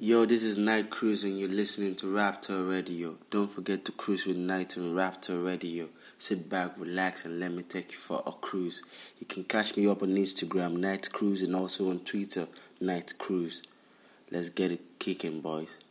Yo, this is Night Cruise, and you're listening to Raptor Radio. Don't forget to cruise with Night on Raptor Radio. Sit back, relax, and let me take you for a cruise. You can catch me up on Instagram, Night Cruise, and also on Twitter, Night Cruise. Let's get it kicking, boys.